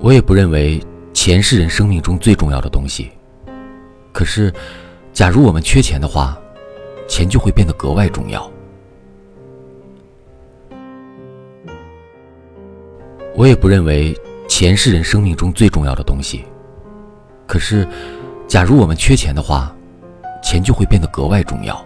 我也不认为钱是人生命中最重要的东西。可是假如我们缺钱的话钱就会变得格外重要。我也不认为钱是人生命中最重要的东西。可是假如我们缺钱的话钱就会变得格外重要。